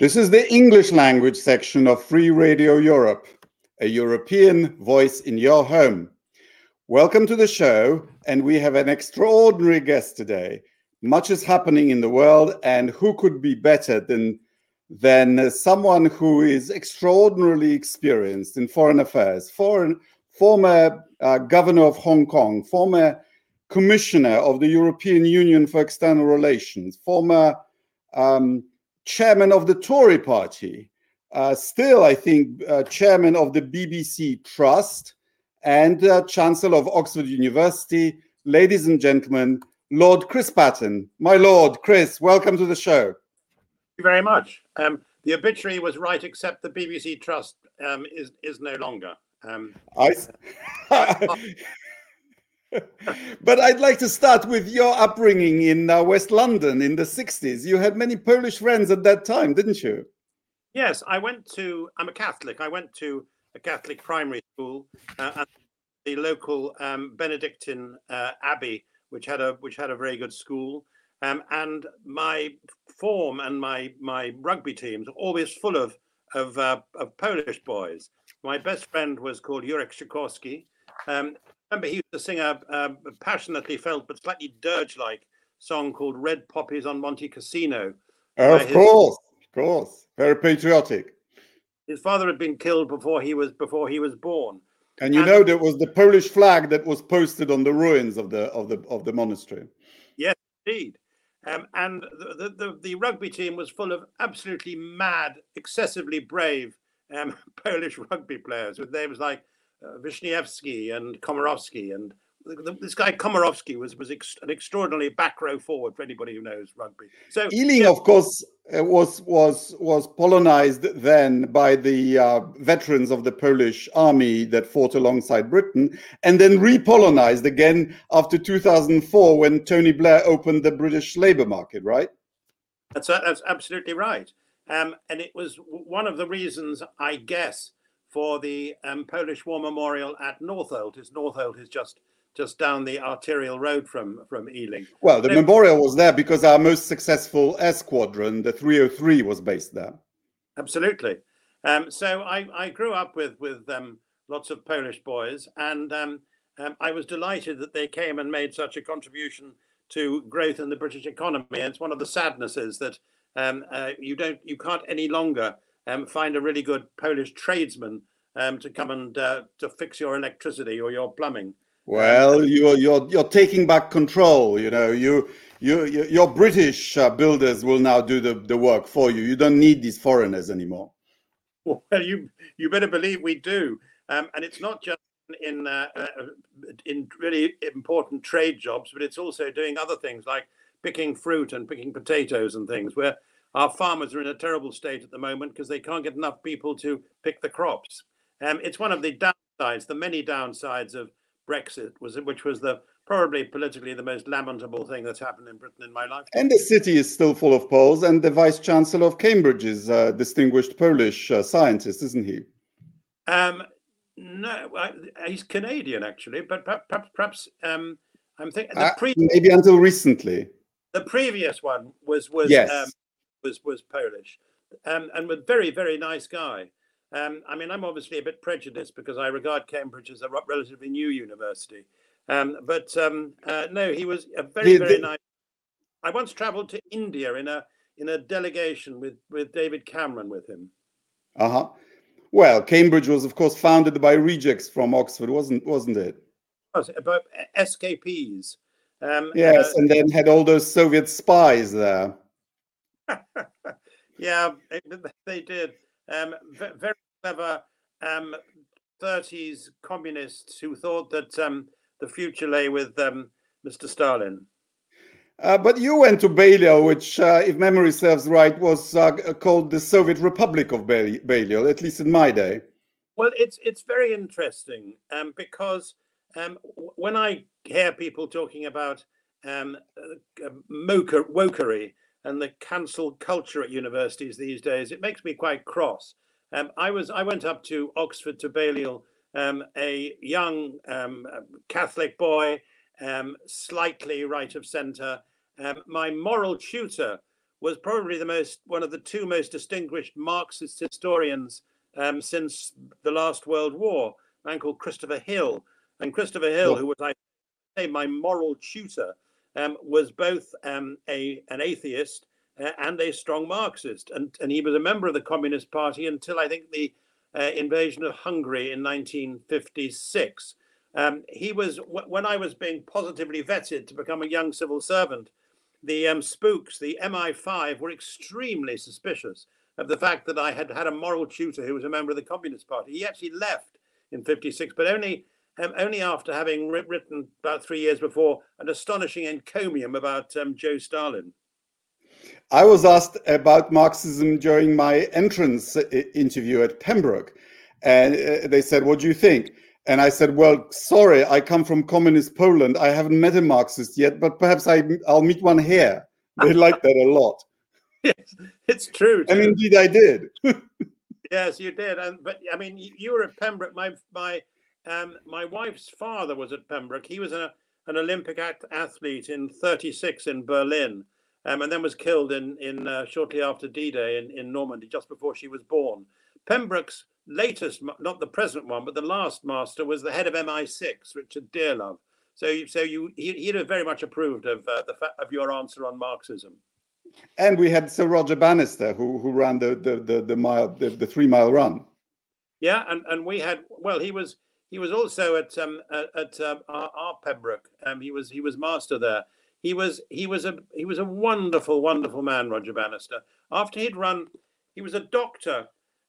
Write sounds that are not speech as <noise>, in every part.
This is the English language section of Free Radio Europe, a European voice in your home. Welcome to the show, and we have an extraordinary guest today. Much is happening in the world, and who could be better than than someone who is extraordinarily experienced in foreign affairs, foreign, former uh, governor of Hong Kong, former commissioner of the European Union for External Relations, former um, chairman of the Tory party, uh, still, I think, uh, chairman of the BBC Trust, and uh, Chancellor of Oxford University. Ladies and gentlemen, Lord Chris Patten. My Lord, Chris, welcome to the show. Thank you very much. Um, the obituary was right, except the BBC Trust um, is, is no longer. Um, I. <laughs> <laughs> but I'd like to start with your upbringing in uh, West London in the 60s. You had many Polish friends at that time, didn't you? Yes, I went to, I'm a Catholic. I went to a Catholic primary school uh, at the local um, Benedictine uh, Abbey, which had a which had a very good school. Um, and my form and my my rugby teams are always full of of, uh, of Polish boys. My best friend was called Jurek Sikorski. Um, remember he used to sing a, a passionately felt but slightly dirge-like song called "Red Poppies on Monte Cassino." Of his, course, of course, very patriotic. His father had been killed before he was before he was born. And you and, know there was the Polish flag that was posted on the ruins of the of the of the monastery. Yes, indeed. Um, and the, the, the, rugby team was full of absolutely mad, excessively brave um, <laughs> Polish rugby players with names like uh, and Komarovsky. And this guy Komarovsky was was ex- an extraordinarily back row forward for anybody who knows rugby. So Ealing, yeah. of course, uh, was was was Polonized then by the uh, veterans of the Polish army that fought alongside Britain, and then repolonized again after 2004 when Tony Blair opened the British labour market. Right? That's that's absolutely right. Um, and it was one of the reasons, I guess, for the um, Polish War Memorial at Northolt. Is Northolt is just just down the arterial road from from Ealing. Well, the so, memorial was there because our most successful air squadron, the 303, was based there. Absolutely. Um, so I, I grew up with with um, lots of Polish boys, and um, um, I was delighted that they came and made such a contribution to growth in the British economy. And it's one of the sadnesses that um, uh, you don't you can't any longer find a really good Polish tradesman to come and uh, to fix your electricity or your plumbing. Well, you're you're you're taking back control. You know, you you, you your British uh, builders will now do the, the work for you. You don't need these foreigners anymore. <laughs> Well, you you better believe we do, um, and it's not just in uh, uh, in really important trade jobs, but it's also doing other things like picking fruit and picking potatoes and things. Where our farmers are in a terrible state at the moment because they can't get enough people to pick the crops. Um, it's one of the downsides, the many downsides of Brexit was which was the probably politically the most lamentable thing that's happened in Britain in my life. And the city is still full of Poles, and the vice chancellor of Cambridge is a distinguished Polish uh, scientist, isn't he? Um, no, he's Canadian actually, but perhaps, perhaps um, I'm thinking uh, maybe until recently. The previous one was was yes. Um, was was Polish, um, and a very very nice guy. Um, I mean, I'm obviously a bit prejudiced because I regard Cambridge as a relatively new university. Um, but um, uh, no, he was a very, very nice. I once travelled to India in a in a delegation with with David Cameron with him. Uh huh. Well, Cambridge was, of course, founded by rejects from Oxford, wasn't wasn't it? Was about escapees. Um, yes, uh, and then had all those Soviet spies there. <laughs> yeah, they did. Um, very clever um, 30s communists who thought that um, the future lay with um, Mr. Stalin. Uh, but you went to Balliol, which, uh, if memory serves right, was uh, called the Soviet Republic of Balliol, at least in my day. Well, it's it's very interesting um, because um, when I hear people talking about um, uh, wokery and the cancel culture at universities these days, it makes me quite cross um, I was I went up to Oxford to Balliol, um, a young um, Catholic boy, um, slightly right of centre. Um, my moral tutor was probably the most one of the two most distinguished Marxist historians um, since the last World War. A man called Christopher Hill, and Christopher Hill, who was I say my moral tutor, um, was both um, a an atheist uh, and a strong Marxist, and and he was a member of the Communist Party until I think the uh, invasion of Hungary in 1956. Um, he was when I was being positively vetted to become a young civil servant. The um, spooks, the MI5, were extremely suspicious of the fact that I had had a moral tutor who was a member of the Communist Party. He actually left in '56, but only um, only after having written about three years before an astonishing encomium about um, Joe Stalin. I was asked about Marxism during my entrance uh, interview at Pembroke, and uh, they said, "What do you think?" And I said, "Well, sorry, I come from communist Poland. I haven't met a Marxist yet, but perhaps I, will meet one here." <laughs> They like that a lot. Yes, it's true. Too. And indeed, I did. <laughs> yes, you did. And but I mean, you were at Pembroke. My my um, my wife's father was at Pembroke. He was a, an Olympic athlete in '36 in Berlin um, and then was killed in in uh, shortly after D-Day in, in Normandy, just before she was born. Pembroke's latest, not the present one, but the last master was the head of MI6, Richard Dearlove. So, so you he, he'd have very much approved of uh, the of your answer on Marxism. And we had Sir Roger Bannister, who who ran the the the, the mile the, the three mile run. Yeah, and, and we had well, he was he was also at um at, um, our, our Pembroke. Um, he was he was master there. He was he was a he was a wonderful wonderful man, Roger Bannister. After he'd run, he was a doctor,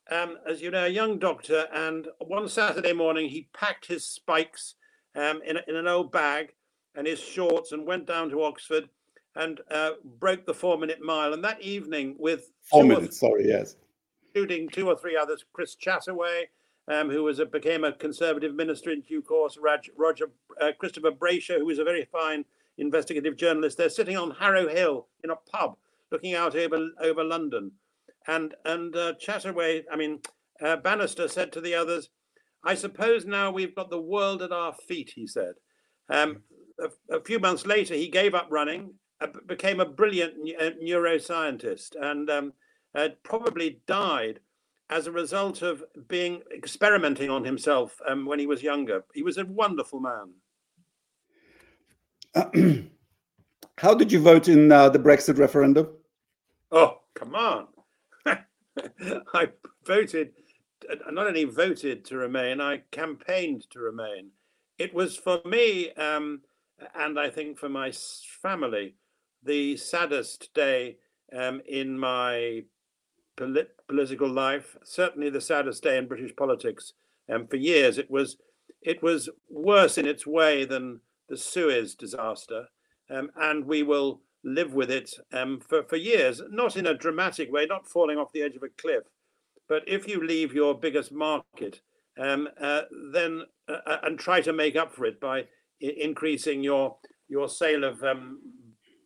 um, as you know, a young doctor. And one Saturday morning, he packed his spikes um, in in an old bag and his shorts and went down to Oxford and uh, broke the four minute mile. And that evening, with four minutes, sorry, yes, shooting two or three others, Chris Chataway. Um, who was a, became a conservative minister in due course, Raj, Roger uh, Christopher Brasher, who was a very fine investigative journalist. They're sitting on Harrow Hill in a pub, looking out over over London, and and uh, Chataway, I mean uh, Bannister said to the others, "I suppose now we've got the world at our feet." He said. Um, a, a, few months later, he gave up running, uh, became a brilliant uh, neuroscientist, and um, probably died as a result of being experimenting on himself um, when he was younger. He was a wonderful man. <clears throat> how did you vote in uh, the Brexit referendum? Oh, come on. <laughs> I voted, not only voted to remain, I campaigned to remain. It was for me, um, and I think for my family, the saddest day um, in my polit- political life. Certainly, the saddest day in British politics. Um, for years, it was it was worse in its way than the Suez disaster, um, and we will live with it um, for, for years, not in a dramatic way, not falling off the edge of a cliff. But if you leave your biggest market, um, uh, then uh, uh and try to make up for it by increasing your your sale of um,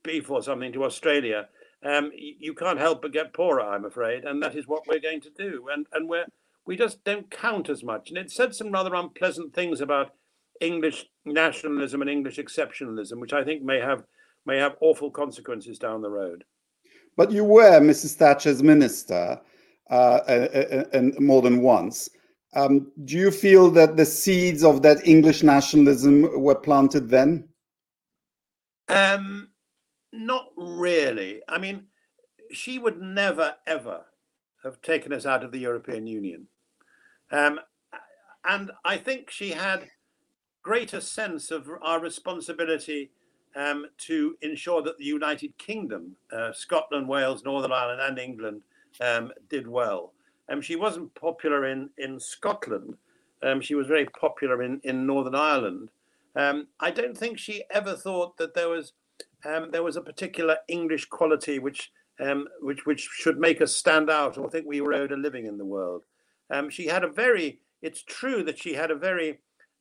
beef or something to Australia, um, you can't help but get poorer, I'm afraid, and that is what we're going to do. And and we're we just don't count as much. And it said some rather unpleasant things about English nationalism and English exceptionalism, which I think may have may have awful consequences down the road. But you were Mrs. Thatcher's minister, uh, and more than once. Um, do you feel that the seeds of that English nationalism were planted then? Um, not really. I mean, she would never ever have taken us out of the European Union. Um, and I think she had greater sense of our responsibility um, to ensure that the United Kingdom, uh, Scotland, Wales, Northern Ireland, and England um, did well. Um, she wasn't popular in, in Scotland. Um, she was very popular in, in Northern Ireland. Um, I don't think she ever thought that there was um, there was a particular English quality which which which should make us stand out or think we were owed a living in the world. she had a very. It's true that she had a very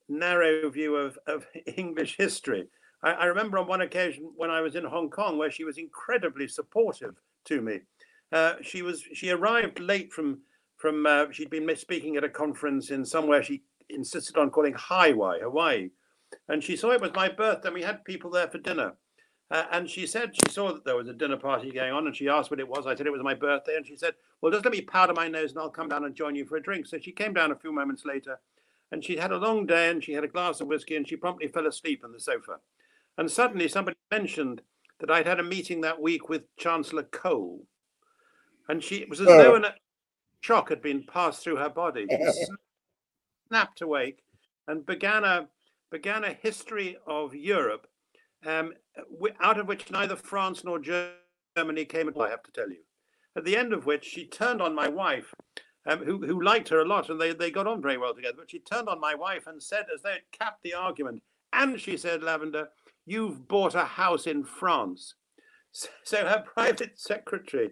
narrow view of, of <laughs> English history. I, I, remember on one occasion when I was in Hong Kong where she was incredibly supportive to me. Uh, she was she arrived late from from uh, she'd been speaking at a conference in somewhere she insisted on calling Hawaii, Hawaii, and she saw it was my birthday. and We had people there for dinner, Uh, and she said she saw that there was a dinner party going on, and she asked what it was. I said it was my birthday, and she said, "Well, just let me powder my nose, and I'll come down and join you for a drink." So she came down a few moments later, and she had a long day, and she had a glass of whiskey, and she promptly fell asleep on the sofa. And suddenly, somebody mentioned that I'd had a meeting that week with Chancellor Kohl, and she it was as oh. though a shock had been passed through her body. She <laughs> snapped awake and began a began a history of Europe um, out of which neither France nor Germany came, I have to tell you. At the end of which she turned on my wife, um, who, who liked her a lot, and they, they got on very well together. But she turned on my wife and said, as though it capped the argument, and she said, Lavender, you've bought a house in France. So her <laughs> private secretary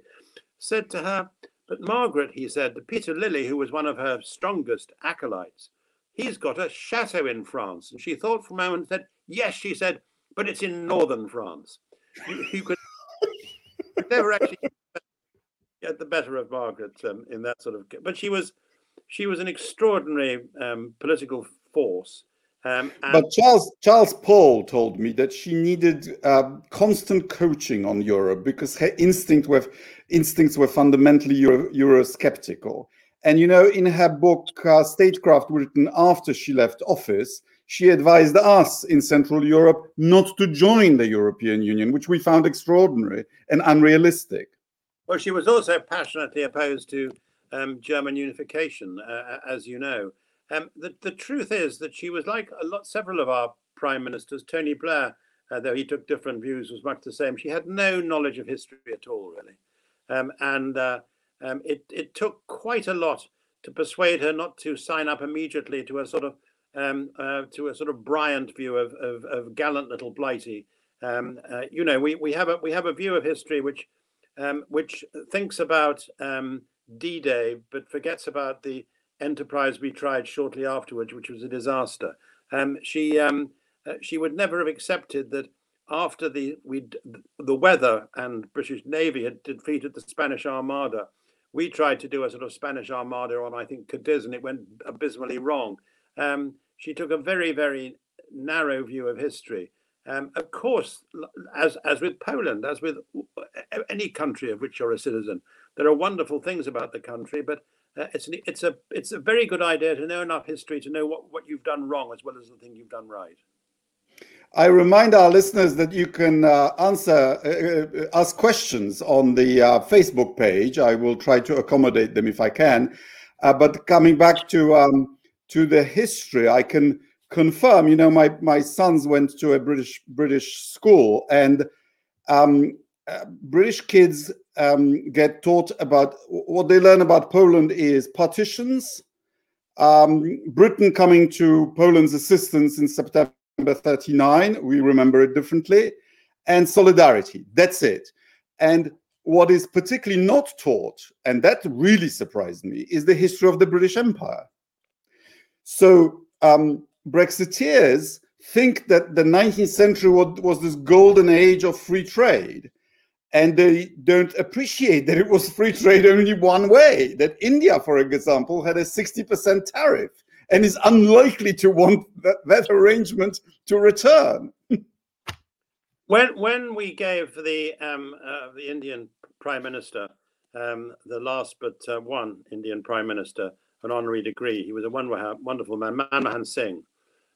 said to her, But Margaret, he said, Peter Lilley, who was one of her strongest acolytes, he's got a chateau in France. And she thought for a moment and said, Yes, she said, but it's in northern France. You, you could <laughs> never actually get the better of Margaret um, in that sort of. But she was, she was an extraordinary um, political force. Um, but Charles Charles Powell told me that she needed uh, constant coaching on Europe because her instinct were instincts were fundamentally Euro, Eurosceptical. And you know, in her book uh, Statecraft, written after she left office, she advised us in Central Europe not to join the European Union, which we found extraordinary and unrealistic. Well, she was also passionately opposed to um, German unification, uh, as you know. Um, the, the truth is that she was like a lot, several of our prime ministers. Tony Blair, uh, though he took different views, was much the same. She had no knowledge of history at all, really, um, and uh, um, it it took quite a lot to persuade her not to sign up immediately to a sort of um, uh, to a sort of Bryant view of, of, of gallant little Blighty. Um, uh, you know, we, we have a we have a view of history which um, which thinks about um, D-Day but forgets about the enterprise we tried shortly afterwards, which was a disaster. Um, she um, uh, she would never have accepted that after the we the weather and British Navy had defeated the Spanish Armada, we tried to do a sort of Spanish Armada on I think Cadiz, and it went abysmally wrong. Um, she took a very, very narrow view of history. Um, of course, as as with Poland, as with any country of which you're a citizen, there are wonderful things about the country, but uh, it's an, it's a it's a very good idea to know enough history to know what, what you've done wrong as well as the thing you've done right. I remind our listeners that you can uh, answer, uh, uh ask questions on the uh, Facebook page. I will try to accommodate them if I can. Uh, but coming back to um, to the history, I can confirm. You know, my my sons went to a British British school, and um, uh, British kids um, get taught about what they learn about Poland is partitions, um, Britain coming to Poland's assistance in September 39. We remember it differently, and solidarity. That's it. And what is particularly not taught, and that really surprised me, is the history of the British Empire. So um, Brexiteers think that the 19th century was this golden age of free trade. And they don't appreciate that it was free trade only one way, that India, for example, had a 60% tariff and is unlikely to want that, that arrangement to return. when when we gave the um, uh, the Indian Prime Minister, um, the last but uh, one Indian Prime Minister, an honorary degree. He was a wonderful man, Manmohan Singh.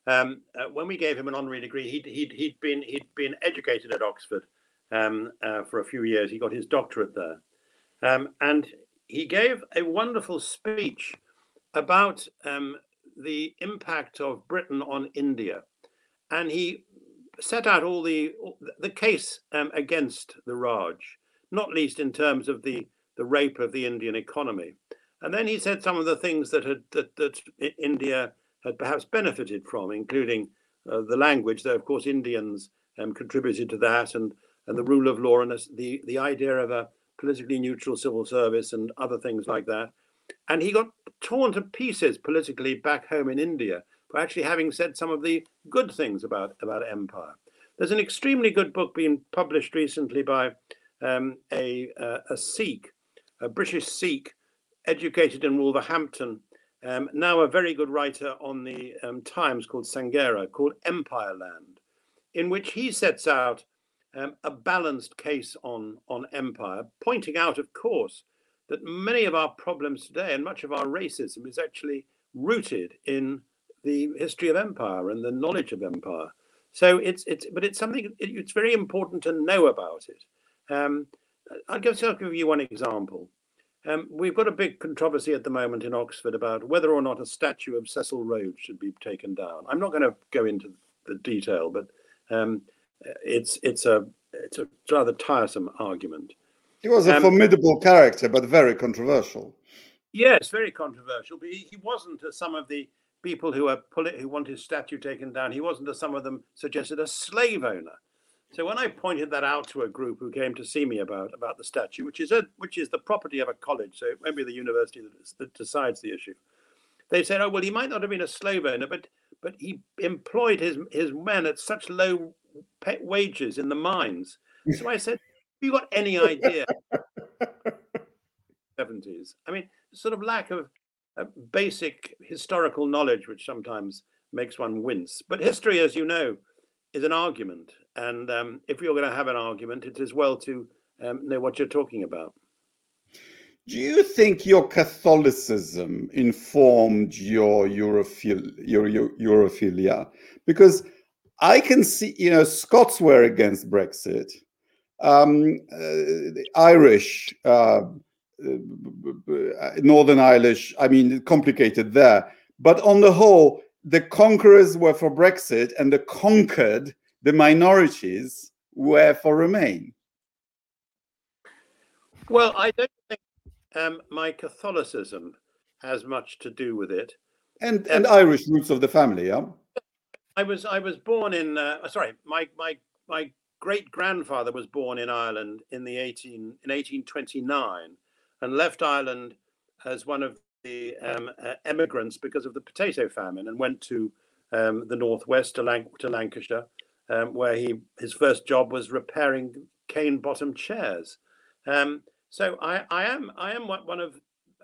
Um, uh, when we gave him an honorary degree, he'd, he'd, he'd, been, he'd been educated at Oxford um, uh, for a few years. He got his doctorate there. Um, and he gave a wonderful speech about um, the impact of Britain on India. And he set out all the, the case um, against the Raj, not least in terms of the, the rape of the Indian economy. And then he said some of the things that had, that, that India had perhaps benefited from, including uh, the language, though of course Indians um, contributed to that, and and the rule of law and the the idea of a politically neutral civil service and other things like that. And he got torn to pieces politically back home in India for actually having said some of the good things about about empire. There's an extremely good book being published recently by um, a, uh, a Sikh, a British Sikh, educated in Wolverhampton, um, now a very good writer on the um, Times called Sanghera, called Empireland, in which he sets out um, a balanced case on, on empire, pointing out, of course, that many of our problems today and much of our racism is actually rooted in the history of empire and the knowledge of empire. So it's it's but it's something it's very important to know about it. Um, I'll give, I'll give you one example. Um, we've got a big controversy at the moment in Oxford about whether or not a statue of Cecil Rhodes should be taken down. I'm not going to go into the detail, but um, it's it's a it's a rather tiresome argument. He was a um, formidable character, but very controversial. Yes, very controversial. But he, he wasn't, as some of the people who are who want his statue taken down, he wasn't, as some of them suggested, a slave owner. So when I pointed that out to a group who came to see me about about the statue, which is a which is the property of a college, so it won't be the university that, that decides the issue, they said, "Oh well, he might not have been a slave owner, but but he employed his his men at such low wages in the mines." So I said, "Have you got any idea?" <laughs> Seventies. I mean, sort of lack of uh, basic historical knowledge, which sometimes makes one wince. But history, as you know, is an argument, and um, if you're going to have an argument, it is well to um, know what you're talking about. Do you think your Catholicism informed your, Europhil- your, your Europhilia? Because I can see, you know, Scots were against Brexit. Um, uh, the Irish, uh, uh, Northern Irish, I mean, complicated there. But on the whole, the conquerors were for Brexit and the conquered, the minorities, were for Remain. Well, I don't think um, my Catholicism has much to do with it. And and um, Irish roots of the family, yeah. I was I was born in uh, sorry my my my great grandfather was born in Ireland in the 18 in 1829 and left Ireland as one of the um, uh, emigrants because of the potato famine and went to um, the northwest to, Lanc- to Lancashire, um, where he his first job was repairing cane bottom chairs. Um, so I, I am I am one of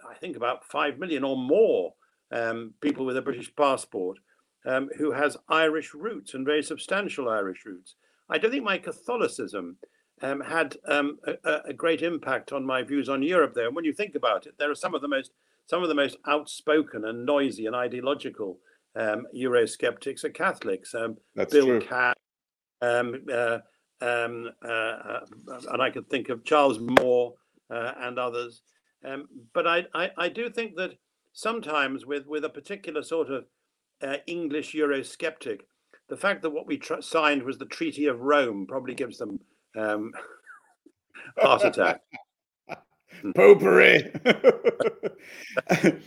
I think about five million or more um, people with a British passport um, who has Irish roots and very substantial Irish roots. I don't think my Catholicism um, had um, a, a, great impact on my views on Europe. There, and when you think about it, there are some of the most some of the most outspoken and noisy and ideological um, Eurosceptics are Catholics. Um, That's Bill true. Um, uh, um, uh, uh, and I could think of Charles Moore uh, and others. but I, I, I, do think that sometimes with, with a particular sort of uh, English Eurosceptic, the fact that what we tr- signed was the Treaty of Rome probably gives them um, <laughs> heart attack. <laughs> Popery. <laughs>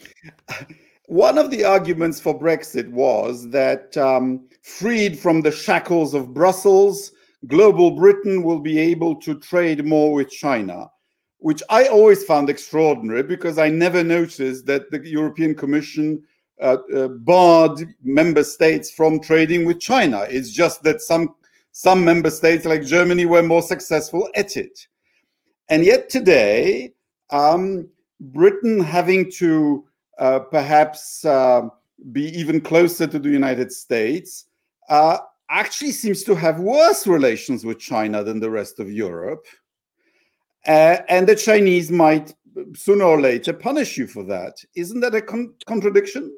One of the arguments for Brexit was that, um, freed from the shackles of Brussels, global Britain will be able to trade more with China, which I always found extraordinary because I never noticed that the European Commission uh, uh, barred member states from trading with China. It's just that some some member states, like Germany, were more successful at it. And yet today, um, Britain having to perhaps uh, be even closer to the United States uh, actually seems to have worse relations with China than the rest of Europe. Uh, and the Chinese might sooner or later punish you for that. Isn't that a con- contradiction?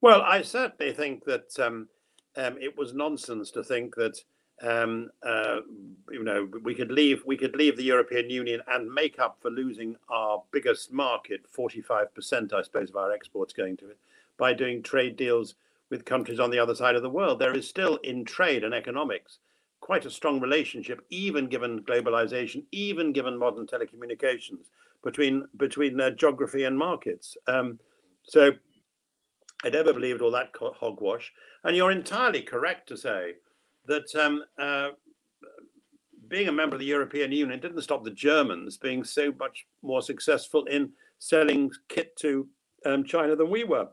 Well, I certainly think that um, um, it was nonsense to think that um, uh, you know we could leave we could leave the European Union and make up for losing our biggest market, 45%, I suppose, of our exports going to it, by doing trade deals with countries on the other side of the world. There is still in trade and economics quite a strong relationship, even given globalization, even given modern telecommunications, between between uh, geography and markets. Um, so I never believed all that hogwash. And you're entirely correct to say that um, uh, being a member of the European Union didn't stop the Germans being so much more successful in selling kit to um, China than we were.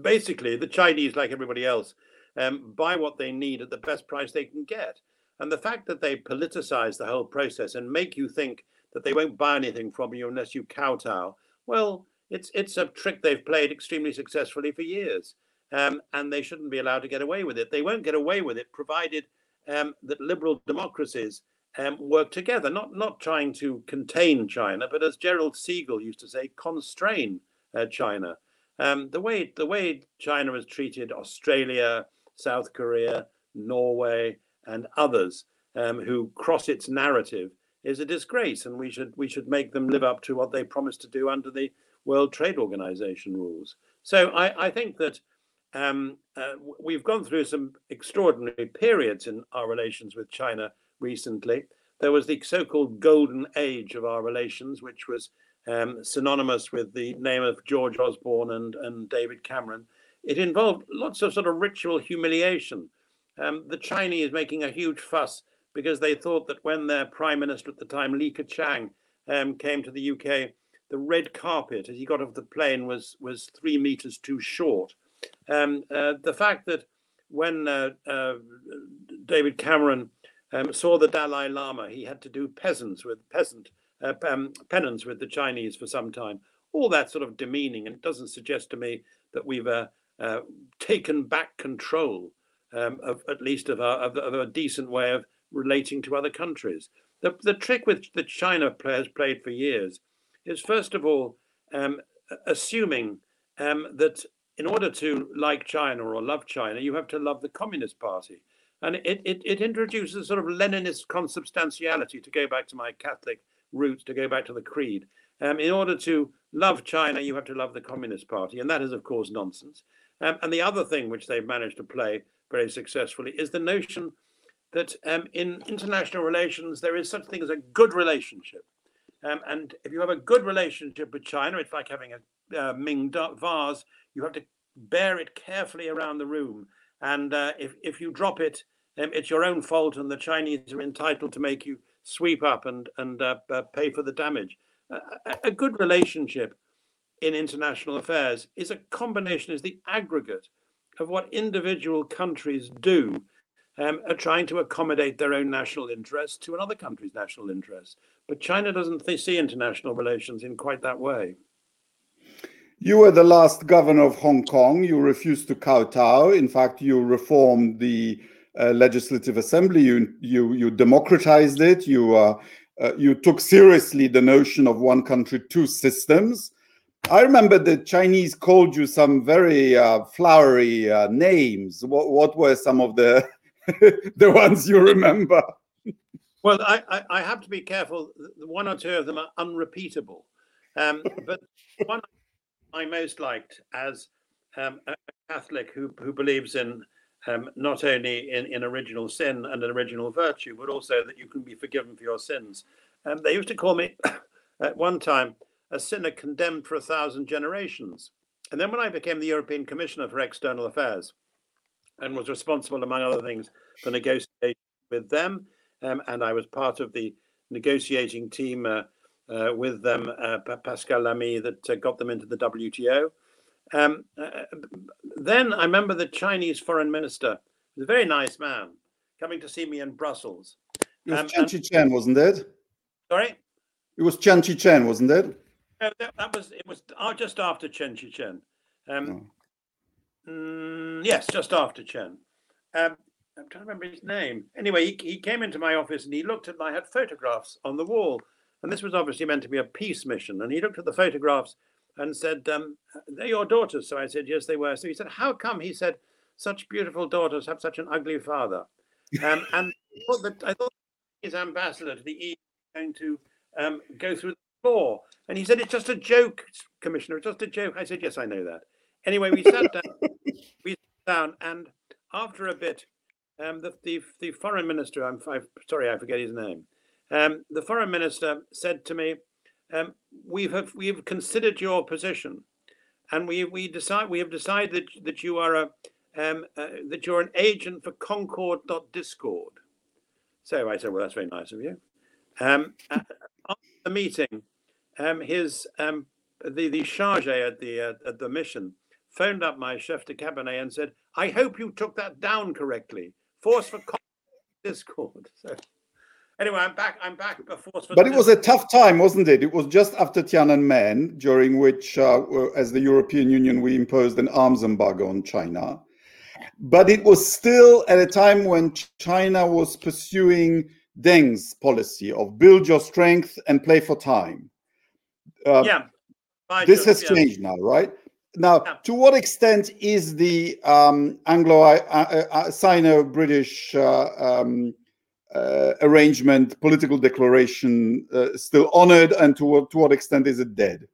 Basically, the Chinese, like everybody else, um, buy what they need at the best price they can get. And the fact that they politicize the whole process and make you think that they won't buy anything from you unless you kowtow, well, it's it's a trick they've played extremely successfully for years, um, and they shouldn't be allowed to get away with it. They won't get away with it provided um, that liberal democracies um, work together, not not trying to contain China, but as Gerald Segal used to say, constrain uh, China. Um, the way the way China has treated Australia, South Korea, Norway, and others um, who cross its narrative is a disgrace, and we should we should make them live up to what they promised to do under the World Trade Organization rules. So I, I think that um, uh, we've gone through some extraordinary periods in our relations with China recently. There was the so-called golden age of our relations, which was um, synonymous with the name of George Osborne and, and David Cameron. It involved lots of sort of ritual humiliation. Um, the Chinese making a huge fuss because they thought that when their prime minister at the time, Li Keqiang, um, came to the UK, the red carpet as he got off the plane was was three meters too short. Um, uh, the fact that when uh, uh, David Cameron um, saw the Dalai Lama, he had to do peasants with peasant uh, um, penance with the Chinese for some time. All that sort of demeaning, and it doesn't suggest to me that we've uh, uh, taken back control um, of at least of, our, of, of, a decent way of relating to other countries. The, the trick with the China players played for years is first of all um, assuming um, that in order to like China or love China, you have to love the Communist Party. And it, it, it introduces sort of Leninist consubstantiality, to go back to my Catholic roots, to go back to the creed. Um, in order to love China, you have to love the Communist Party. And that is, of course, nonsense. Um, and the other thing which they've managed to play very successfully is the notion that um, in international relations, there is such thing as a good relationship. Um, and if you have a good relationship with China, it's like having a uh, Ming vase. You have to bear it carefully around the room. And uh, if, if you drop it, um, it's your own fault, and the Chinese are entitled to make you sweep up and, and uh, uh pay for the damage. a, a good relationship in international affairs is a combination, is the aggregate of what individual countries do um, are trying to accommodate their own national interests to another country's national interests. But China doesn't see international relations in quite that way. You were the last governor of Hong Kong. You refused to kowtow. In fact, you reformed the uh, legislative assembly. You you you democratized it. You uh, uh, you took seriously the notion of one country, two systems. I remember the Chinese called you some very uh, flowery uh, names. What what were some of the <laughs> the ones you remember? Well, I, I, I, have to be careful. One or two of them are unrepeatable. Um, but one I most liked as um, a Catholic who, who believes in um, not only in, in original sin and an original virtue, but also that you can be forgiven for your sins. Um, they used to call me <coughs> at one time a sinner condemned for a thousand generations. And then when I became the European Commissioner for External Affairs, and was responsible, among other things, for negotiating with them. Um, and I was part of the negotiating team uh, with them, uh, Pascal Lamy, that uh, got them into the WTO. Um, uh, then I remember the Chinese foreign minister, was a very nice man, coming to see me in Brussels. It was um, Qian Qichen, wasn't it? Sorry? It was Qian Qichen, wasn't it? No, that, that was it was just after Qian Qichen. Um, oh. Mm, yes, just after Qian. Um, I'm trying to remember his name. Anyway, he, he came into my office and he looked at, I had photographs on the wall. And this was obviously meant to be a peace mission. And he looked at the photographs and said, um, They're your daughters. So I said, Yes, they were. So he said, How come? He said, Such beautiful daughters have such an ugly father. Um, <laughs> and I thought, that, I thought his ambassador to the EU was going to um, go through the law. And he said, It's just a joke, Commissioner. It's just a joke. I said, Yes, I know that. Anyway, we sat down. <laughs> we sat down, and after a bit, um, the, the the foreign minister. I'm, I'm sorry, I forget his name. Um, the foreign minister said to me, um, "We have we have considered your position, and we we decide we have decided that, that you are a um, uh, that you're an agent for Concord.Discord." So I said, "Well, that's very nice of you." Um, after the meeting, um, his um, the the charge at the uh, at the mission phoned up my chef de cabinet and said, I hope you took that down correctly. Force for Discord. <laughs> So anyway, I'm back. I'm back. For but it was a tough time, wasn't it? It was just after Tiananmen, during which, uh, as the European Union, we imposed an arms embargo on China. but it was still at a time when China was pursuing Deng's policy of build your strength and play for time. Uh, yeah. This has yeah. changed now, right? Now, yeah. to what extent is the um, Anglo-Sino-British uh, uh, uh, um, uh, arrangement, political declaration, uh, still honored, and to what, to what extent is it dead?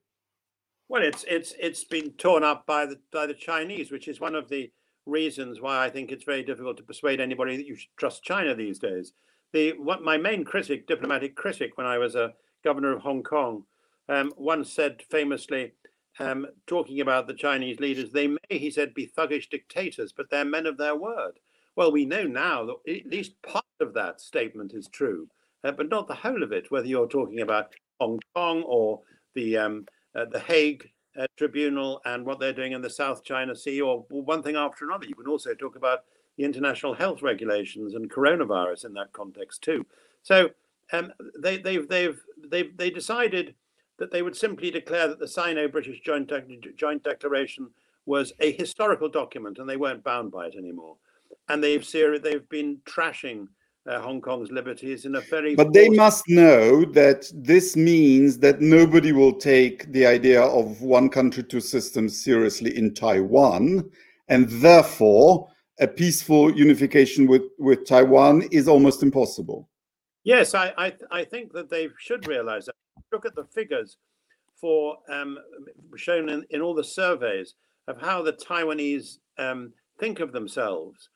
Well, it's it's it's been torn up by the by the Chinese, which is one of the reasons why I think it's very difficult to persuade anybody that you should trust China these days. The what my main critic, diplomatic critic, when I was a governor of Hong Kong, um, once said famously, um, talking about the Chinese leaders, they may, he said, be thuggish dictators, but they're men of their word. Well, we know now that at least part of that statement is true, uh, but not the whole of it. Whether you're talking about Hong Kong or the um, uh, the Hague uh, Tribunal and what they're doing in the South China Sea, or one thing after another. You can also talk about the international health regulations and coronavirus in that context too. So um, they, they've they've they've they decided that they would simply declare that the Sino-British Joint, Joint Declaration was a historical document, and they weren't bound by it anymore. And they've they've been trashing uh, Hong Kong's liberties in a very. But they must know that this means that nobody will take the idea of one country, two systems seriously in Taiwan, and therefore a peaceful unification with, with Taiwan is almost impossible. Yes, I, I, I think that they should realize that. Look at the figures for um, shown in, in all the surveys of how the Taiwanese um, think of themselves.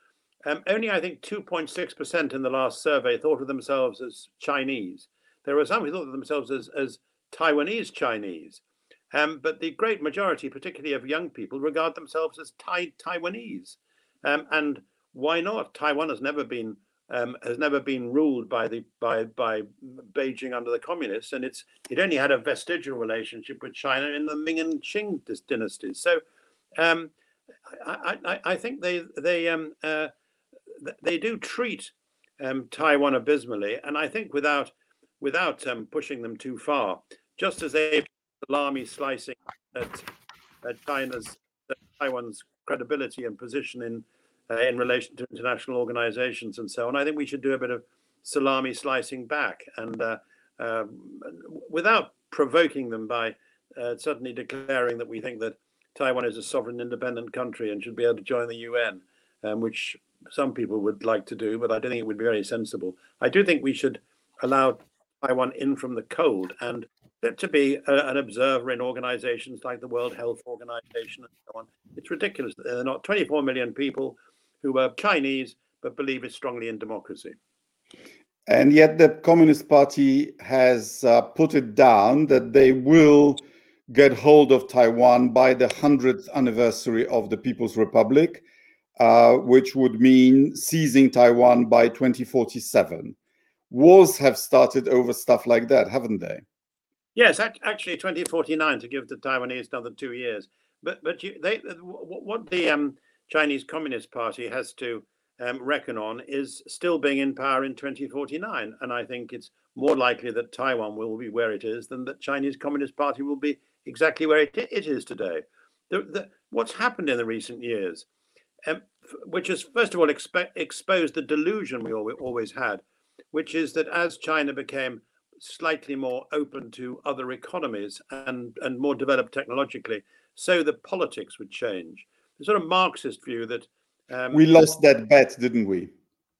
Um, only, I think, 2.6% in the last survey thought of themselves as Chinese. There were some who thought of themselves as, as Taiwanese Chinese. Um, but the great majority, particularly of young people, regard themselves as tai- Taiwanese. Um, and why not? Taiwan has never been um, has never been ruled by the by by Beijing under the communists, and it's it only had a vestigial relationship with China in the Ming and Qing dynasties. So um, I, I, I, think they they um, uh, they do treat um, Taiwan abysmally, and I think without without um, pushing them too far, just as they salami slicing at, at China's at Taiwan's credibility and position in uh, in relation to international organizations and so on. I think we should do a bit of salami slicing back and uh, uh, without provoking them by uh, suddenly declaring that we think that Taiwan is a sovereign independent country and should be able to join the UN, um, which some people would like to do, but I don't think it would be very sensible. I do think we should allow Taiwan in from the cold and to be a, an observer in organizations like the World Health Organization and so on. It's ridiculous that there are not 24 million people who are Chinese but believe strongly in democracy. And yet, the Communist Party has uh, put it down that they will get hold of Taiwan by the 100th anniversary of the People's Republic, which would mean seizing Taiwan by 2047. Wars have started over stuff like that, haven't they? Yes, actually, 2049 to give the Taiwanese another two years. But but you, they what the um, Chinese Communist Party has to um, reckon on is still being in power in 2049, and I think it's more likely that Taiwan will be where it is than that Chinese Communist Party will be exactly where it, it is today. The, the, what's happened in the recent years, um, which has first of all expe- exposed the delusion we always had, which is that as China became slightly more open to other economies and, and more developed technologically, so the politics would change. The sort of Marxist view that um, we lost that bet, didn't we?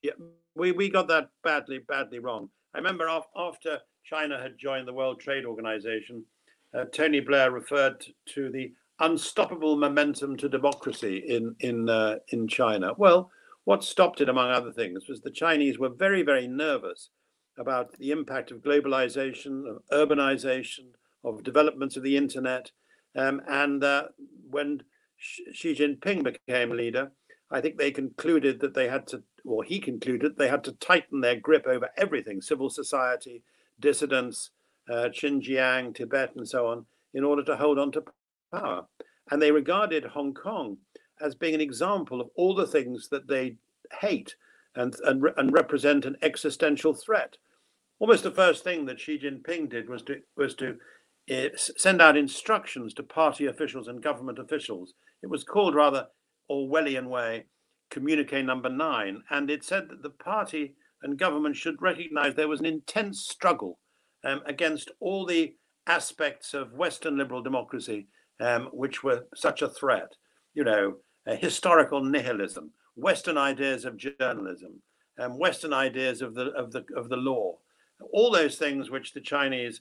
Yeah, we, we got that badly, badly wrong. I remember after China had joined the World Trade Organization, uh, Tony Blair referred to the unstoppable momentum to democracy in in uh, in China. Well, what stopped it, among other things, was the Chinese were very, very nervous about the impact of globalization, of urbanization, of developments of the internet. Um, and uh, when Xi Jinping became leader, I think they concluded that they had to, or he concluded they had to tighten their grip over everything civil society, dissidents, uh, Xinjiang, Tibet, and so on, in order to hold on to power. And they regarded Hong Kong as being an example of all the things that they hate and, and, and represent an existential threat. Almost the first thing that Xi Jinping did was to, was to uh, send out instructions to party officials and government officials. It was called rather Orwellian way communique number nine, and it said that the party and government should recognize there was an intense struggle um, against all the aspects of Western liberal democracy um, which were such a threat. You know, uh, historical nihilism, Western ideas of journalism, um, Western ideas of the of the of the law, all those things which the Chinese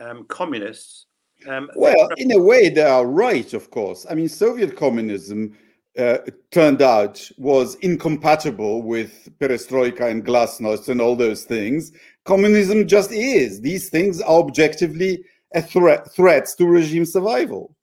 um, communists. Um, well, in a way, they are right. Of course, I mean, Soviet communism uh, turned out was incompatible with perestroika and glasnost and all those things. Communism just is. These things are objectively a threat threats to regime survival.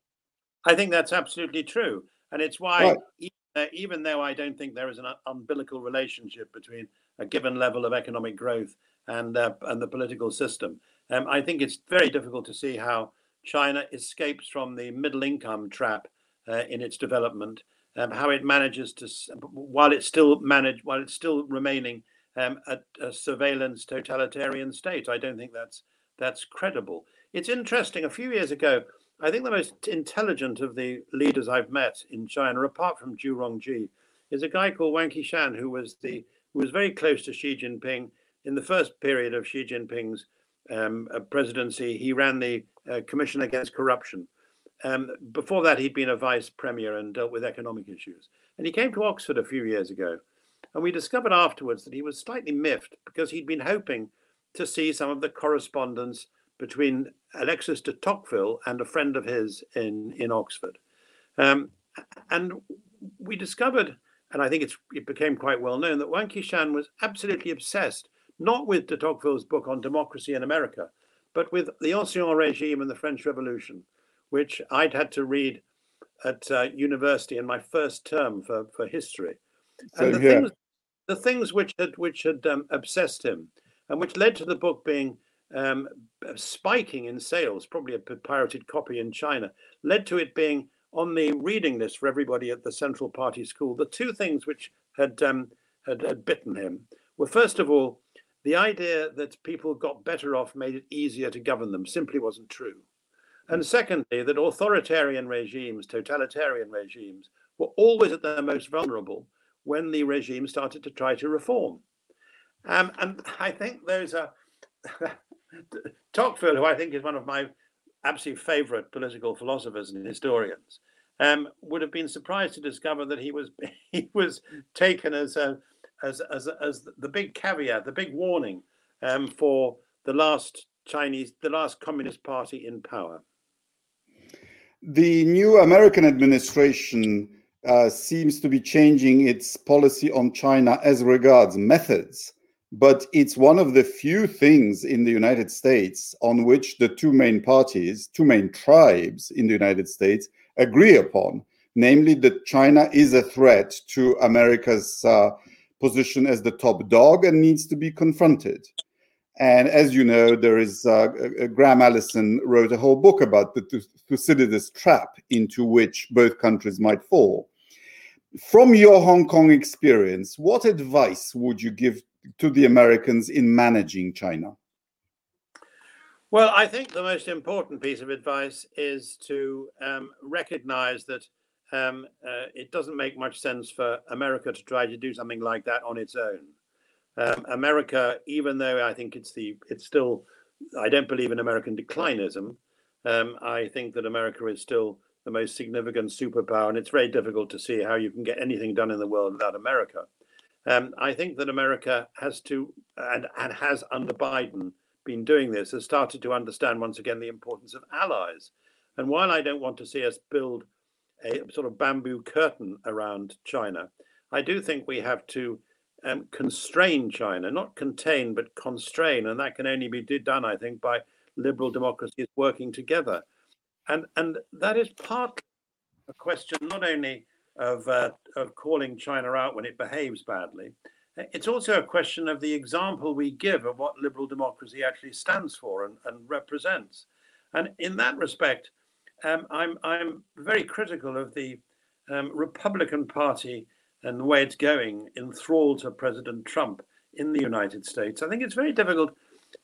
I think that's absolutely true, and it's why right. even, uh, even though I don't think there is an umbilical relationship between a given level of economic growth and uh, and the political system, um, I think it's very difficult to see how China escapes from the middle income trap uh, in its development um, how it manages to, while it's still managed, while it's still remaining um, a, a, surveillance totalitarian state. I don't think that's that's credible. It's interesting. A few years ago, I think the most intelligent of the leaders I've met in China, apart from Zhu Rongji, is a guy called Wang Qishan, who was the who was very close to Xi Jinping in the first period of Xi Jinping's um, uh, presidency. He ran the uh, Commission Against Corruption um, before that, he'd been a vice premier and dealt with economic issues. And he came to Oxford a few years ago. And we discovered afterwards that he was slightly miffed because he'd been hoping to see some of the correspondence between Alexis de Tocqueville and a friend of his in, in Oxford. Um, and we discovered, and I think it became quite well known, that Wang Qishan was absolutely obsessed, not with de Tocqueville's book on democracy in America, but with the Ancien Regime and the French Revolution which I'd had to read at uh, university in my first term for, for history. and the things, the things which had which had um, obsessed him, and which led to the book being um, spiking in sales, probably a pirated copy in China, led to it being on the reading list for everybody at the Central Party School. The two things which had, um, had, had bitten him were first of all the idea that people got better off made it easier to govern them simply wasn't true. And secondly, that authoritarian regimes, totalitarian regimes, were always at their most vulnerable when the regime started to try to reform. Um, and I think those are <laughs> Tocqueville, who I think is one of my absolute favorite political philosophers and historians, um, would have been surprised to discover that he was <laughs> he was taken as a as as as the big caveat, the big warning um, for the last Chinese, the last Communist Party in power. The new American administration uh, seems to be changing its policy on China as regards methods, but it's one of the few things in the United States on which the two main parties, two main tribes in the United States agree upon, namely that China is a threat to America's uh, position as the top dog and needs to be confronted. And as you know, there is uh, Graham Allison wrote a whole book about the Thucydides trap into which both countries might fall. From your Hong Kong experience, what advice would you give to the Americans in managing China? Well, I think the most important piece of advice is to um, recognize that um, uh, it doesn't make much sense for America to try to do something like that on its own. Um, America, even though I think it's the it's still I don't believe in American declinism. Um, I think that America is still the most significant superpower, and it's very difficult to see how you can get anything done in the world without America. Um, I think that America has to and, and has under Biden been doing this has started to understand once again the importance of allies. And while I don't want to see us build a sort of bamboo curtain around China, I do think we have to um, constrain China, not contain, but constrain. And that can only be done, I think, by liberal democracies working together. And, and that is partly a question not only of, uh, of calling China out when it behaves badly, it's also a question of the example we give of what liberal democracy actually stands for and, and represents. And in that respect, um, I'm, I'm very critical of the um, Republican Party and the way it's going enthralled to President Trump in the United States. I think it's very difficult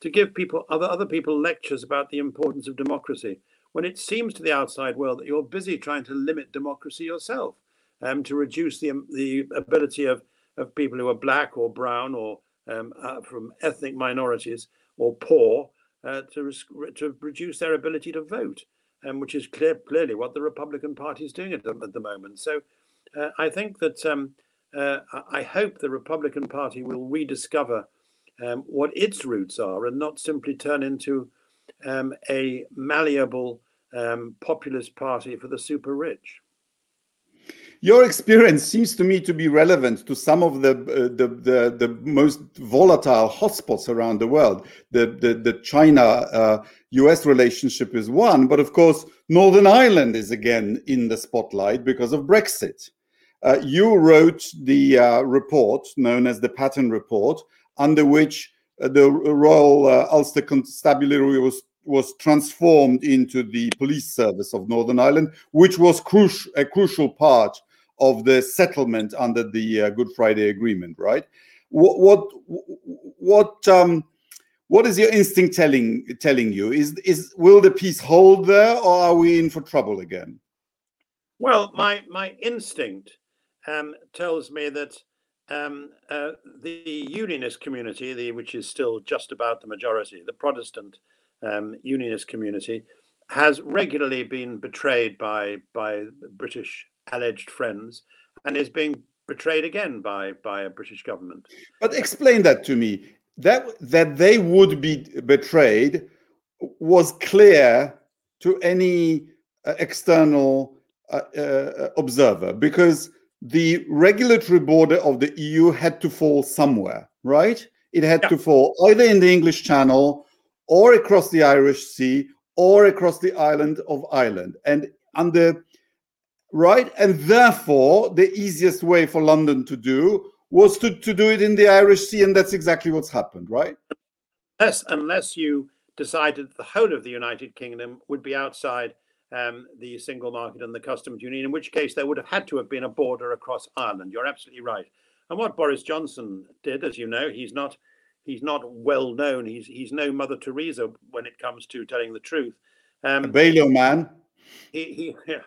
to give people other other people lectures about the importance of democracy when it seems to the outside world that you're busy trying to limit democracy yourself. Um, to reduce the the ability of of people who are black or brown or um, uh, from ethnic minorities or poor uh, to to reduce their ability to vote, um, which is clear clearly what the Republican Party is doing at the, at the moment. So uh, I think that um, uh, I hope the Republican Party will rediscover um, what its roots are and not simply turn into um, a malleable um, populist party for the super rich. Your experience seems to me to be relevant to some of the uh, the, the, the most volatile hotspots around the world. The the, the China uh, U.S. relationship is one, but of course Northern Ireland is again in the spotlight because of Brexit. Uh, you wrote the uh, report known as the Patten Report, under which uh, the Royal uh, Ulster Constabulary was was transformed into the police service of Northern Ireland, which was crucial a crucial part of the settlement under the uh, Good Friday Agreement, right? What what what um, what is your instinct telling telling you? Is is will the peace hold there, or are we in for trouble again? Well, my my instinct um, tells me that um, uh, the unionist community, the, which is still just about the majority, the Protestant um, unionist community, has regularly been betrayed by by British alleged friends, and is being betrayed again by by a British government. But explain that to me. That that they would be betrayed was clear to any uh, external uh, uh, observer because the regulatory border of the EU had to fall somewhere, right? It had yeah. to fall either in the English Channel or across the Irish Sea or across the island of Ireland. And under right, and therefore the easiest way for London to do was to, to do it in the Irish Sea, and that's exactly what's happened, right? Yes, unless you decided the whole of the United Kingdom would be outside um, the single market and the customs union, in which case there would have had to have been a border across Ireland. You're absolutely right. And what Boris Johnson did, as you know, he's not he's not well known. He's he's no Mother Teresa when it comes to telling the truth. Um, a man. He he <laughs> yeah.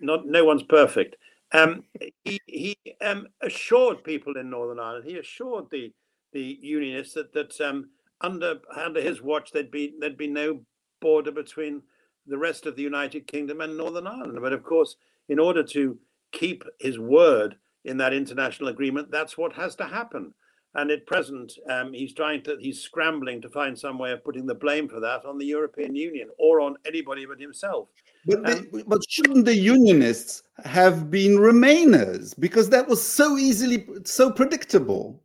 Not no one's perfect. Um, he he um, assured people in Northern Ireland. He assured the the unionists that that um, under under his watch there'd be there'd be no border between the rest of the United Kingdom and Northern Ireland. But of course, in order to keep his word in that international agreement, that's what has to happen. And at present, um, he's trying to, he's scrambling to find some way of putting the blame for that on the European Union or on anybody but himself. But, um, but shouldn't the unionists have been Remainers? Because that was so easily, so predictable.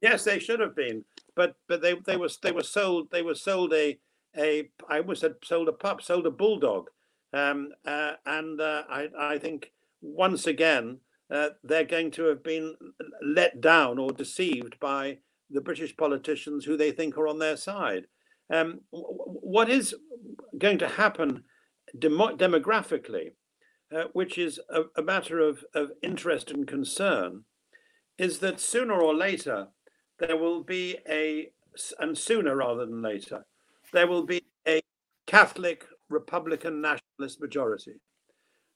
Yes, they should have been. But but they they was they were sold they were sold a a I almost said sold a pup, sold a bulldog, um, uh, and uh, I I think once again uh, they're going to have been let down or deceived by the British politicians who they think are on their side. Um, what is going to happen dem- demographically, uh, which is a, a matter of, of interest and concern, is that sooner or later there will be a, and sooner rather than later, there will be a Catholic Republican nationalist majority.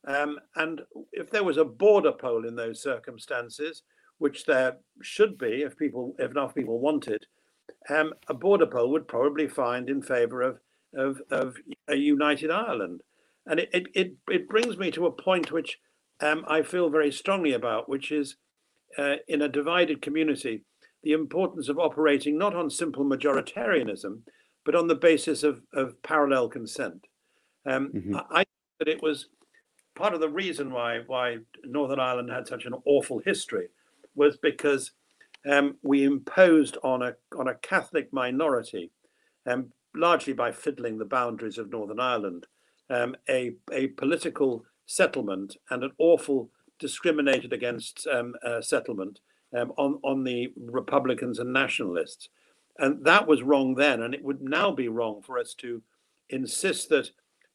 Um, and if there was a border poll in those circumstances, which there should be if people, if enough people wanted, um, a border poll would probably find in favour of, of, of a united Ireland. And it, it, it, it brings me to a point which um, I feel very strongly about, which is uh, in a divided community, the importance of operating not on simple majoritarianism, but on the basis of, of parallel consent. Um, mm-hmm. I, I that it was part of the reason why why Northern Ireland had such an awful history was because um, we imposed on a on a Catholic minority, um, largely by fiddling the boundaries of Northern Ireland, um, a a political settlement and an awful discriminated against um, uh, settlement um, on on the Republicans and nationalists. And that was wrong then. And it would now be wrong for us to insist that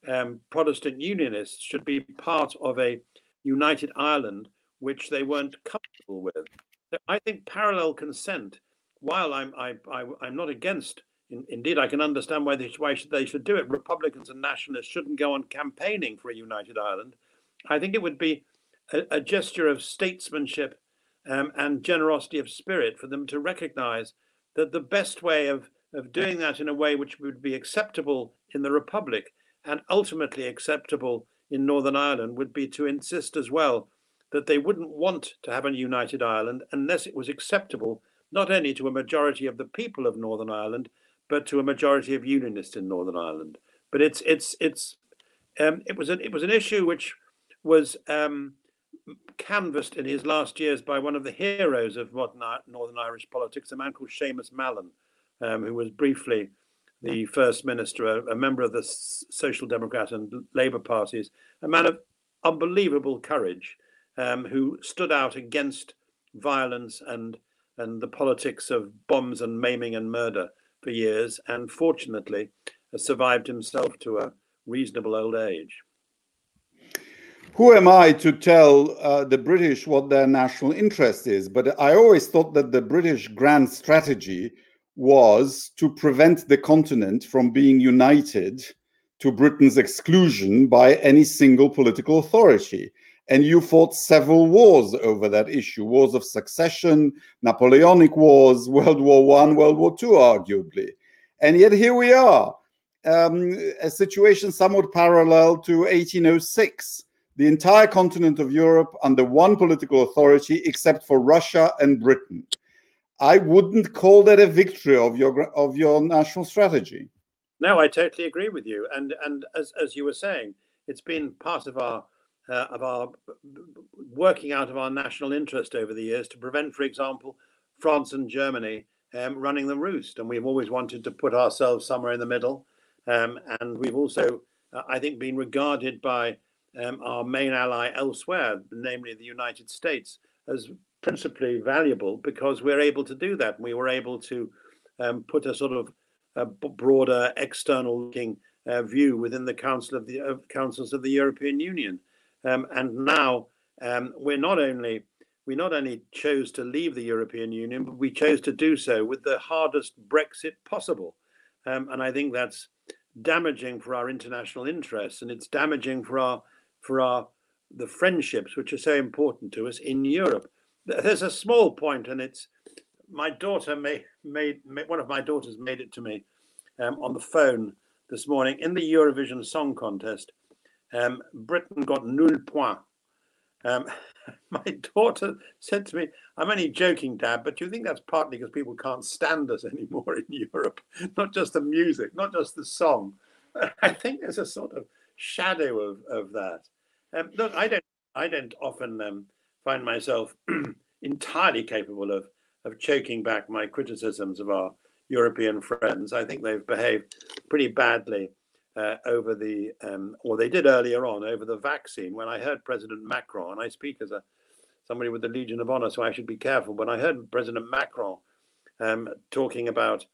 um, Protestant Unionists should be part of a united Ireland, which they weren't comfortable with. I think parallel consent, while I'm, I, I, I'm not against, in, indeed, I can understand why, they, why should, they should do it. Republicans and nationalists shouldn't go on campaigning for a united Ireland. I think it would be a, a gesture of statesmanship um, and generosity of spirit for them to recognize that the best way of, of doing that in a way which would be acceptable in the Republic and ultimately acceptable in Northern Ireland would be to insist as well that they wouldn't want to have a united Ireland unless it was acceptable not only to a majority of the people of Northern Ireland, but to a majority of unionists in Northern Ireland. But it's it's it's um, it was an it was an issue which was um, canvassed in his last years by one of the heroes of modern Northern Irish politics, a man called Seamus Mallon, um, who was briefly the first minister, a, a, member of the Social Democrat and Labour parties, a man of unbelievable courage, um, who stood out against violence and and the politics of bombs and maiming and murder for years, and fortunately survived himself to a reasonable old age. Who am I to tell uh, the British what their national interest is? But I always thought that the British grand strategy was to prevent the continent from being united to Britain's exclusion by any single political authority. And you fought several wars over that issue wars of succession, Napoleonic wars, <laughs> World War One, World War Two, arguably. And yet here we are, um, a situation somewhat parallel to 1806. The entire continent of Europe under one political authority, except for Russia and Britain. I wouldn't call that a victory of your of your national strategy. No, I totally agree with you. And and as as you were saying, it's been part of our uh, of our working out of our national interest over the years to prevent, for example, France and Germany um, running the roost. And we've always wanted to put ourselves somewhere in the middle. Um, and we've also, uh, I think, been regarded by um, our main ally elsewhere, namely the United States, as principally valuable because we're able to do that. We were able to um, put a sort of a broader external looking uh, view within the Council of the uh, Councils of the European Union. Um, and now um, we're not only we not only chose to leave the European Union, but we chose to do so with the hardest Brexit possible. Um, and I think that's damaging for our international interests, and it's damaging for our for our the friendships which are so important to us in Europe. There's a small point, and it's my daughter made, made, one of my daughters made it to me um, on the phone this morning in the Eurovision Song Contest um, Britain got nul point. Um, <laughs> my daughter said to me, I'm only joking, Dad, but you think that's partly because people can't stand us <laughs> anymore in Europe? Not just the music, not just the song. <laughs> I think there's a sort of shadow of, of that. Um, look, I don't, I don't often um, find myself <clears throat> entirely capable of, of choking back my criticisms of our European friends. I think they've behaved pretty badly uh, over the, um, or they did earlier on over the vaccine. When I heard President Macron, and I speak as a somebody with the Legion of Honor, so I should be careful. When I heard President Macron um, talking about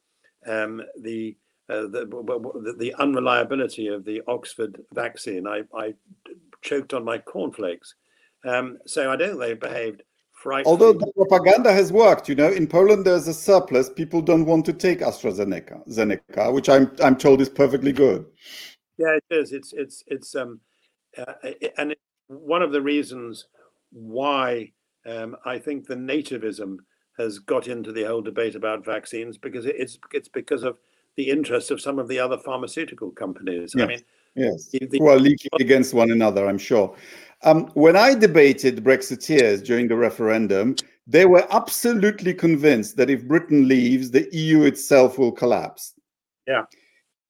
um, the, uh, the, the unreliability of the Oxford vaccine, I, I choked on my cornflakes. Um, so I don't think they behaved Although the propaganda has worked, you know, in Poland there's a surplus. People don't want to take AstraZeneca, Zeneca, which I'm I'm told is perfectly good. Yeah, it is. It's it's it's um, uh, and it, one of the reasons why um, I think the nativism has got into the whole debate about vaccines because it's it's because of the interest of some of the other pharmaceutical companies. Yes. I mean, yes, the, who are leaking against one another. I'm sure. Um, when I debated Brexiteers during the referendum, they were absolutely convinced that if Britain leaves, the EU itself will collapse. Yeah.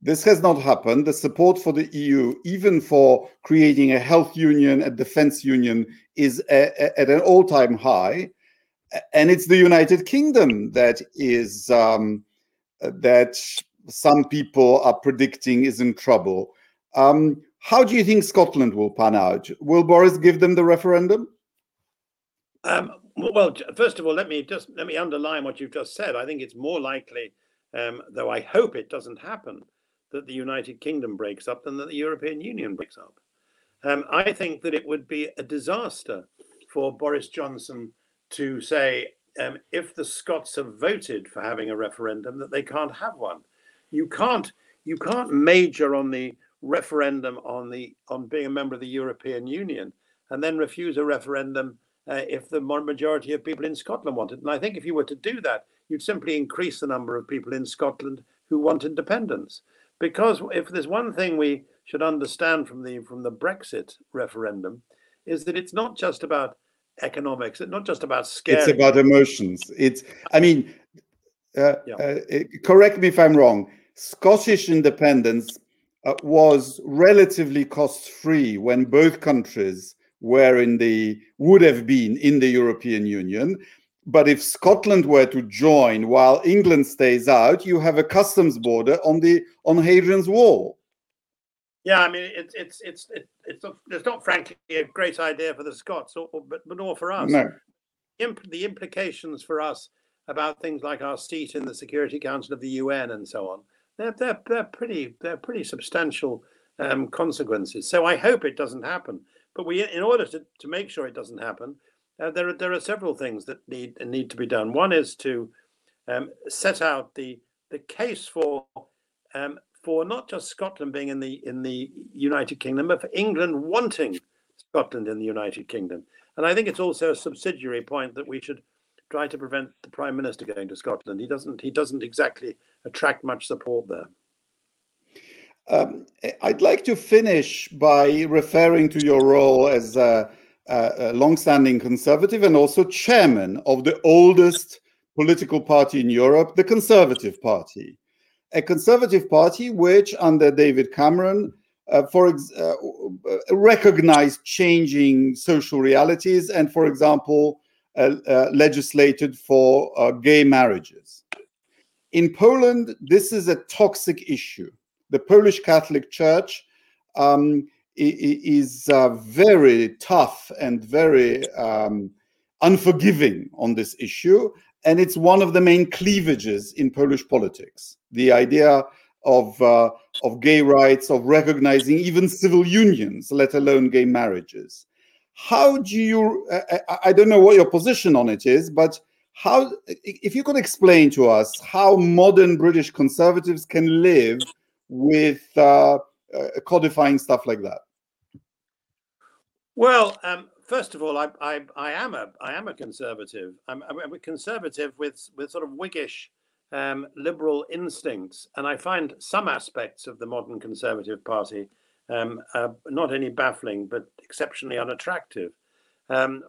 This has not happened. The support for the EU, even for creating a health union, a defense union, is a, a, at an all time high. And it's the United Kingdom that is um, that some people are predicting is in trouble. Um, how do you think Scotland will pan out? Will Boris give them the referendum? Um, well, first of all, let me just let me underline what you've just said. I think it's more likely, um, though I hope it doesn't happen, that the United Kingdom breaks up than that the European Union breaks up. Um, I think that it would be a disaster for Boris Johnson to say, um, if the Scots have voted for having a referendum, that they can't have one. You can't you can't major on the referendum on the on being a member of the European Union and then refuse a referendum uh, if the majority of people in Scotland want it. And I think if you were to do that, you'd simply increase the number of people in Scotland who want independence. Because if there's one thing we should understand from the from the Brexit referendum, is that it's not just about economics, it's not just about scale. It's about emotions. It's, I mean, uh, yeah. uh, correct me if I'm wrong. Scottish independence uh, was relatively cost free when both countries were in the would have been in the European Union. But if Scotland were to join while England stays out, you have a customs border on the on Hadrian's Wall. Yeah, I mean it's it's it's it's it's not frankly a great idea for the Scots, or, or but but nor for us. No. Imp- the implications for us about things like our seat in the Security Council of the UN and so on, they're they're, they're pretty they're pretty substantial um, consequences. So I hope it doesn't happen. But we, in order to, to make sure it doesn't happen, uh, there are there are several things that need need to be done. One is to um, set out the the case for um, for not just Scotland being in the in the United Kingdom, but for England wanting Scotland in the United Kingdom. And I think it's also a subsidiary point that we should try to prevent the Prime Minister going to Scotland. He doesn't he doesn't exactly attract much support there. Um, I'd like to finish by referring to your role as a, a, long-standing conservative and also chairman of the oldest political party in Europe, the Conservative Party a conservative party which, under David Cameron, uh, for ex- uh, recognized changing social realities and, for example, legislated for uh, gay marriages. In Poland, this is a toxic issue. The Polish Catholic Church um, is uh, very tough and very um, unforgiving on this issue and it's one of the main cleavages in Polish politics. The idea of uh, of gay rights, of recognizing even civil unions, let alone gay marriages. How do you? I, I don't know what your position on it is, but how, if you could explain to us how modern British conservatives can live with uh, uh, codifying stuff like that. Well, um, first of all, I, I, I am a I am a conservative. I'm, I'm a conservative with with sort of Whiggish um, liberal instincts, and I find some aspects of the modern Conservative Party um, uh, not only baffling but exceptionally unattractive. Um,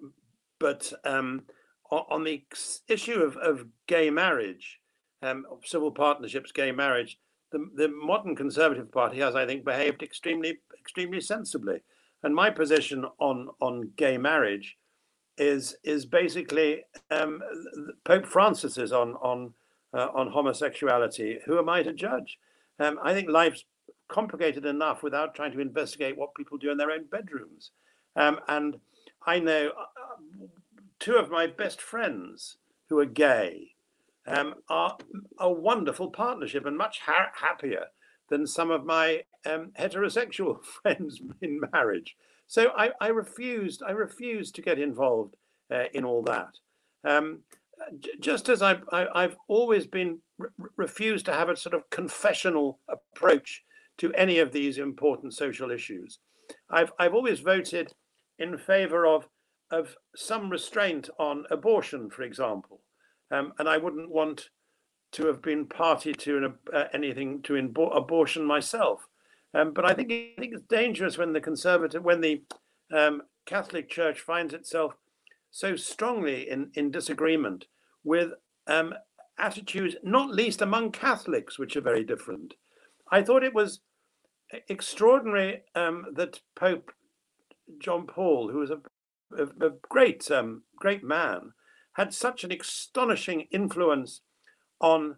but um, on the issue of, of gay marriage, um, civil partnerships, gay marriage, the, the modern Conservative Party has, I think, behaved extremely extremely sensibly. And my position on on gay marriage is is basically um, Pope Francis's on on uh, on homosexuality. Who am I to judge? Um, I think life's complicated enough without trying to investigate what people do in their own bedrooms. Um, and I know uh, two of my best friends who are gay um, are a wonderful partnership and much ha- happier than some of my um, heterosexual <laughs> friends in marriage. So I, I, refused. I refused to get involved uh, in all that. Um, j- just as I've, I, have always been re- refused to have a sort of confessional approach to any of these important social issues. I've I've always voted in favour of of some restraint on abortion, for example, um, and I wouldn't want to have been party to an, uh, anything to abortion myself. Um, but I think I think it's dangerous when the conservative, when the um, Catholic Church finds itself so strongly in in disagreement with um, attitudes, not least among Catholics, which are very different. I thought it was extraordinary um, that Pope John Paul, who was a, a, a great um, great man, had such an astonishing influence on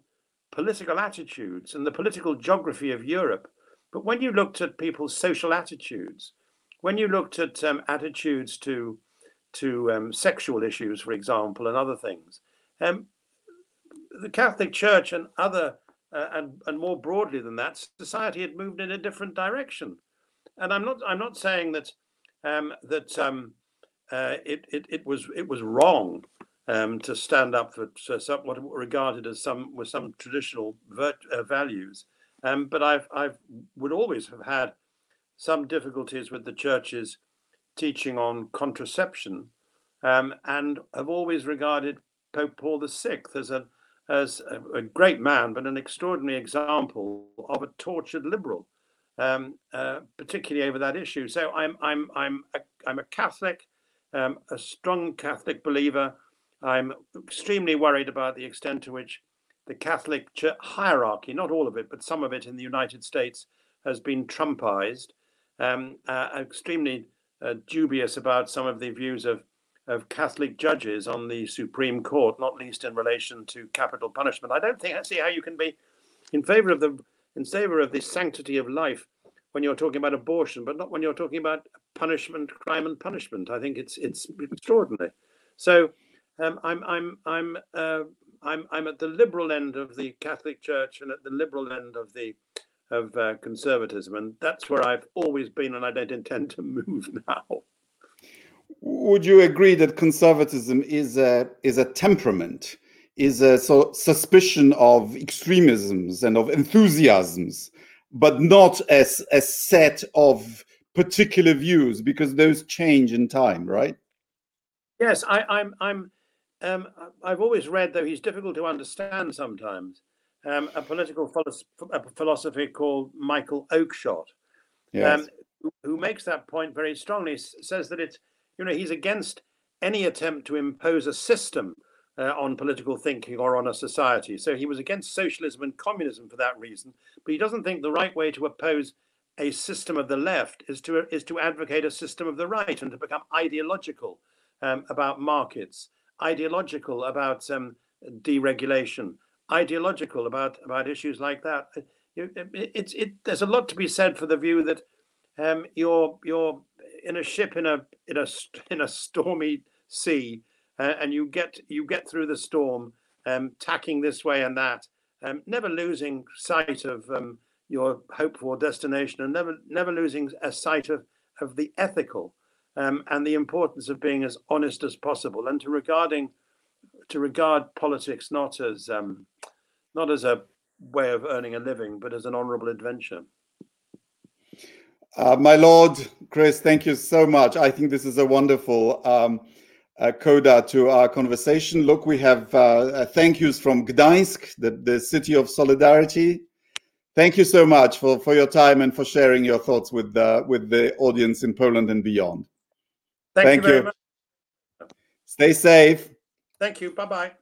political attitudes and the political geography of Europe. But when you looked at people's social attitudes, when you looked at um, attitudes to to um, sexual issues, for example, and other things, um, the Catholic Church and other uh, and and more broadly than that, society had moved in a different direction. And I'm not I'm not saying that um, that um, uh, it, it it was it was wrong um, to stand up for some, what were regarded as some with some traditional vert, uh, values. Um, but I've I've would always have had some difficulties with the church's teaching on contraception, um, and have always regarded Pope Paul VI as a as a, a, great man, but an extraordinary example of a tortured liberal, um, uh, particularly over that issue. So I'm I'm I'm a, I'm a Catholic, um, a strong Catholic believer. I'm extremely worried about the extent to which the Catholic hierarchy, not all of it, but some of it in the United States, has been Trumpized. Um, uh, extremely uh, dubious about some of the views of of Catholic judges on the Supreme Court, not least in relation to capital punishment. I don't think I see how you can be in favor of the in favor of the sanctity of life when you're talking about abortion, but not when you're talking about punishment, crime, and punishment. I think it's it's extraordinary. So um, I'm I'm I'm uh, I'm I'm at the liberal end of the Catholic Church and at the liberal end of the of uh, conservatism, and that's where I've always been, and I don't intend to move <laughs> now. Would you agree that conservatism is a is a temperament, is a so suspicion of extremisms and of enthusiasms, but not as a set of particular views because those change in time, right? Yes, I, I'm. I'm. Um, I've always read, though he's difficult to understand sometimes, um, a political philosopher called Michael Oakeshott, yes. um, who, who, makes that point very strongly. Says that it's you know, he's against any attempt to impose a system uh, on political thinking or on a society. So he was against socialism and communism for that reason. But he doesn't think the right way to oppose a system of the left is to is to advocate a system of the right and to become ideological um, about markets, ideological about um, deregulation, ideological about about issues like that. It, it, it, there's a lot to be said for the view that um, you're you're in a ship in a in a in a stormy sea, uh, and you get you get through the storm, um, tacking this way and that, um, never losing sight of um, your hope for destination, and never never losing a sight of of the ethical um, and the importance of being as honest as possible, and to regarding to regard politics not as um, not as a way of earning a living, but as an honourable adventure. Uh, my lord, Chris, thank you so much. I think this is a wonderful um, uh, coda to our conversation. Look, we have uh, uh, thank yous from Gdańsk, the, the city of solidarity. Thank you so much for, for your time and for sharing your thoughts with the, with the audience in Poland and beyond. Thank, thank you. you. Stay safe. Thank you. Bye bye.